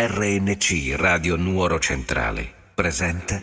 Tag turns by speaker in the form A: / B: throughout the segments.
A: RNC Radio Nuoro Centrale presenta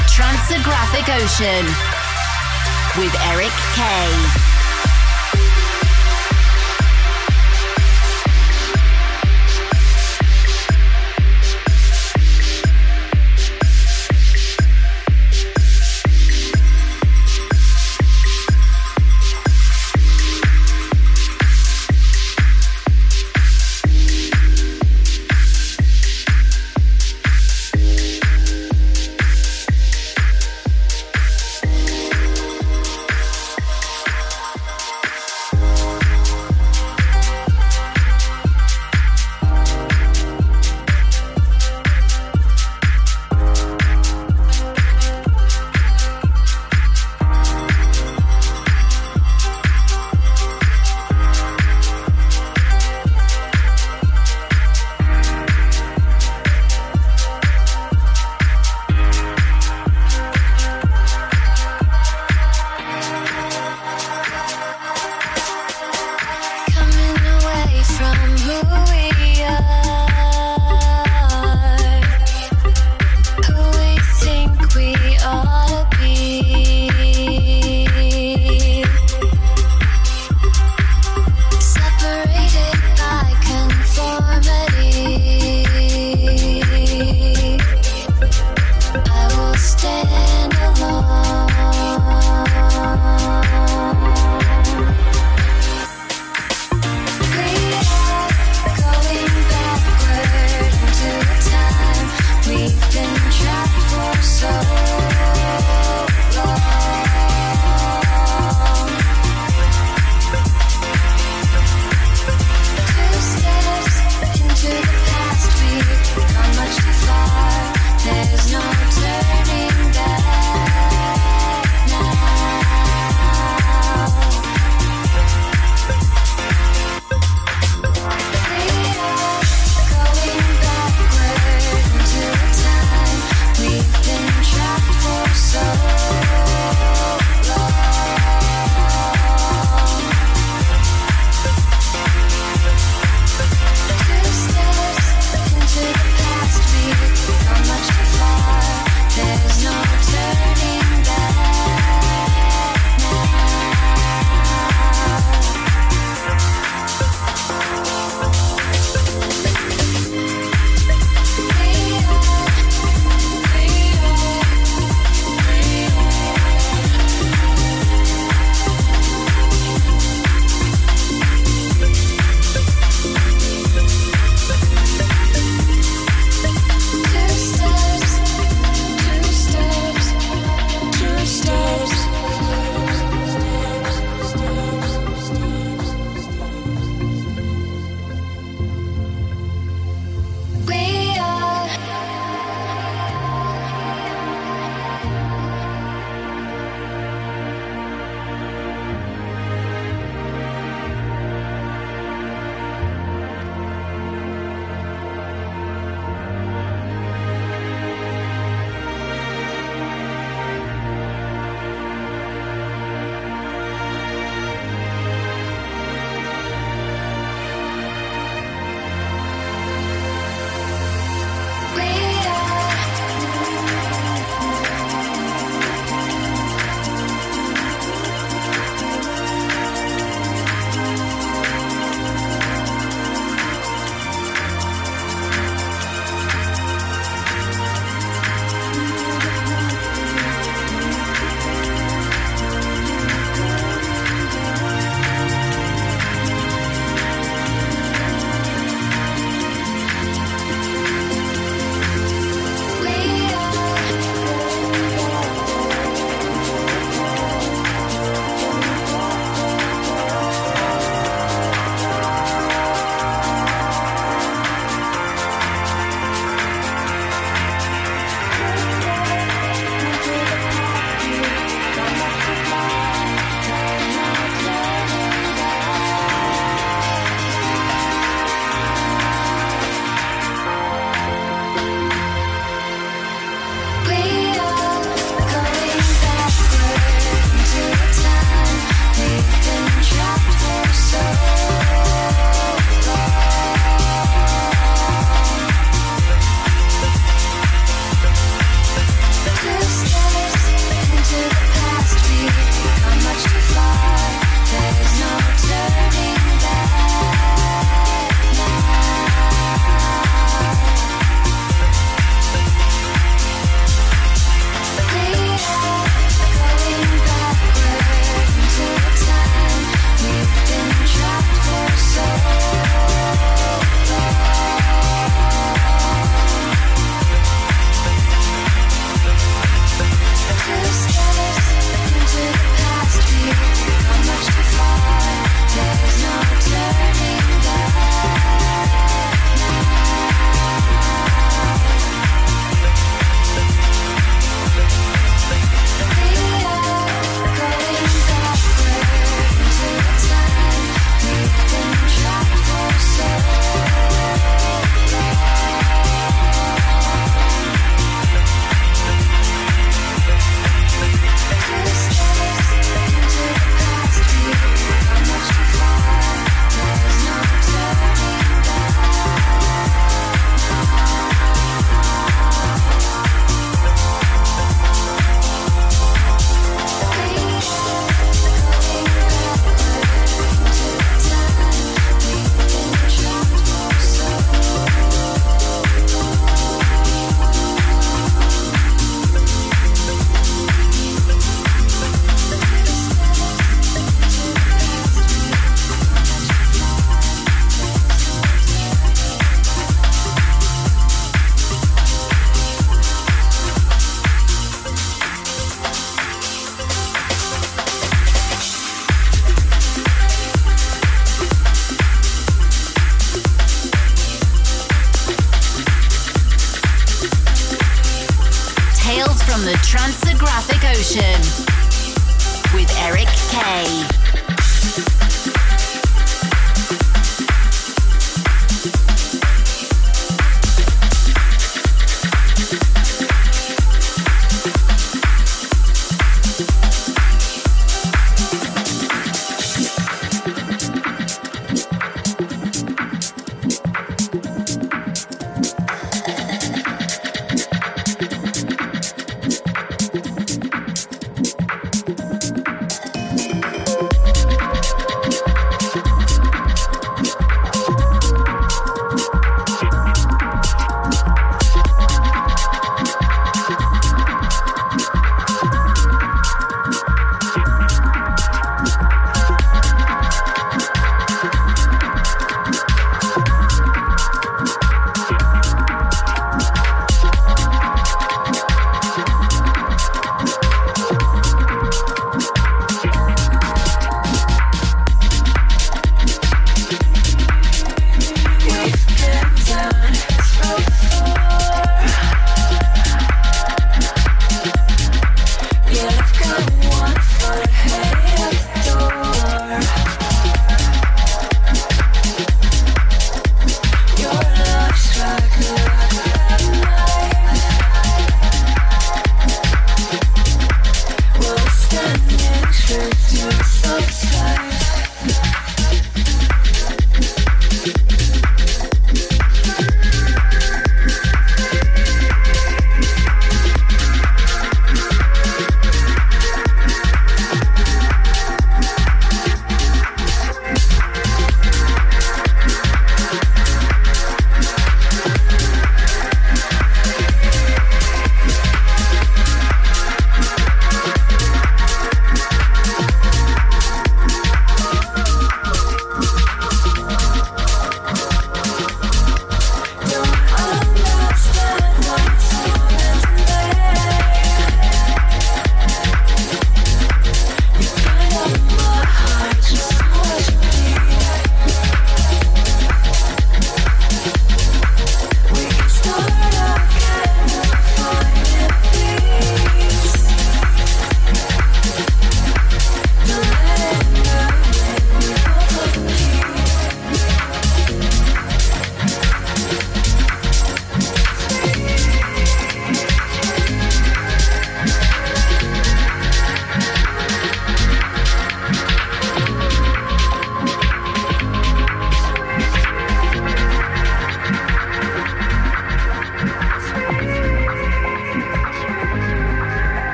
B: Transographic Ocean with Eric Kay.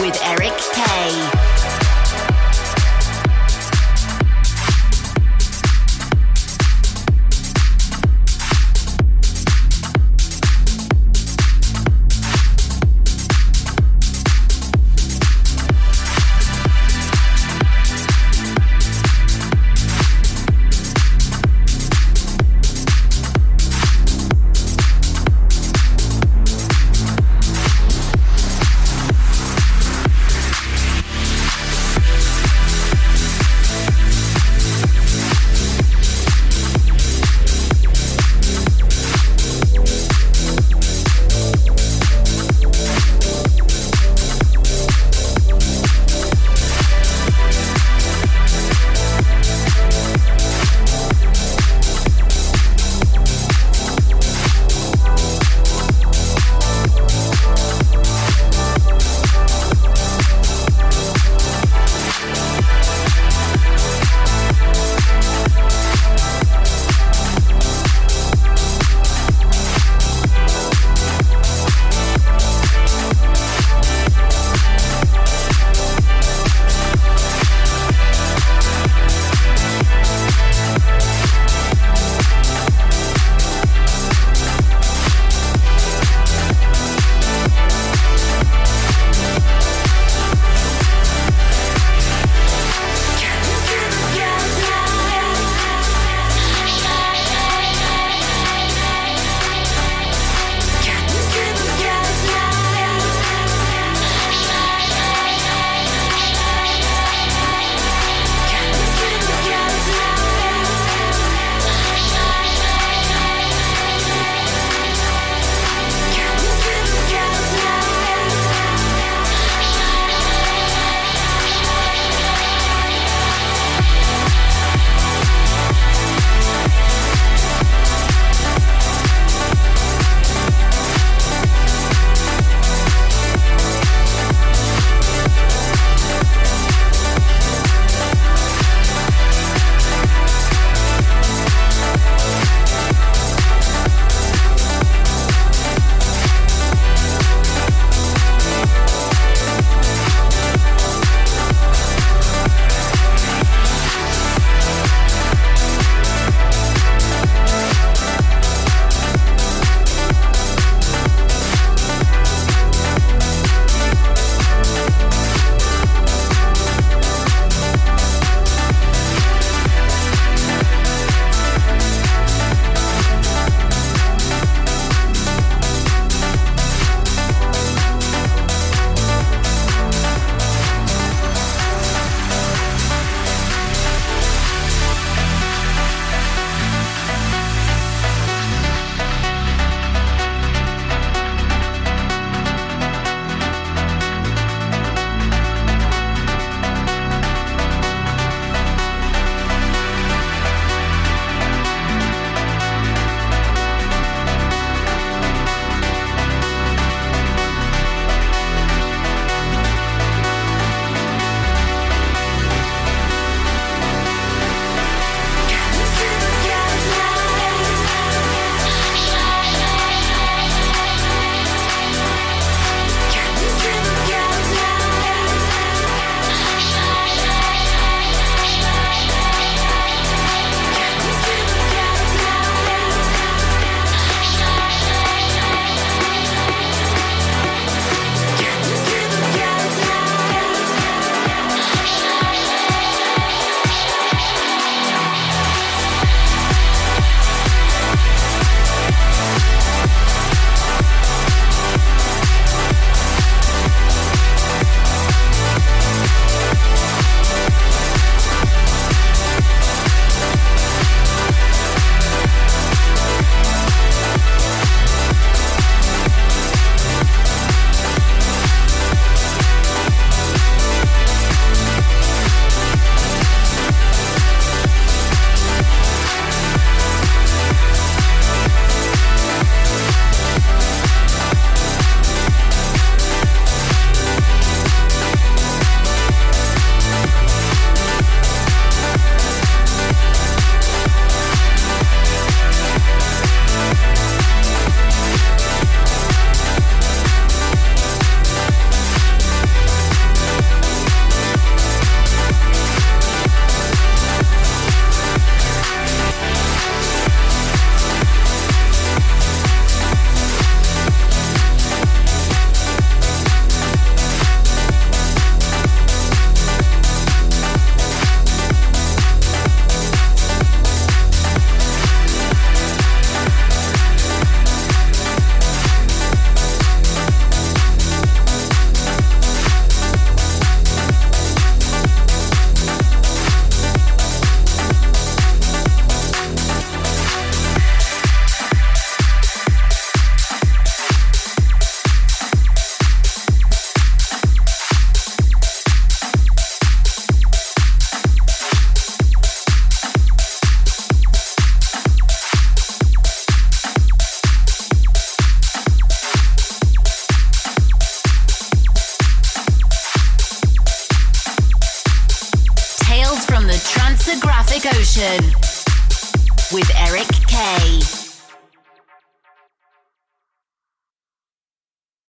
B: With Eric Kay.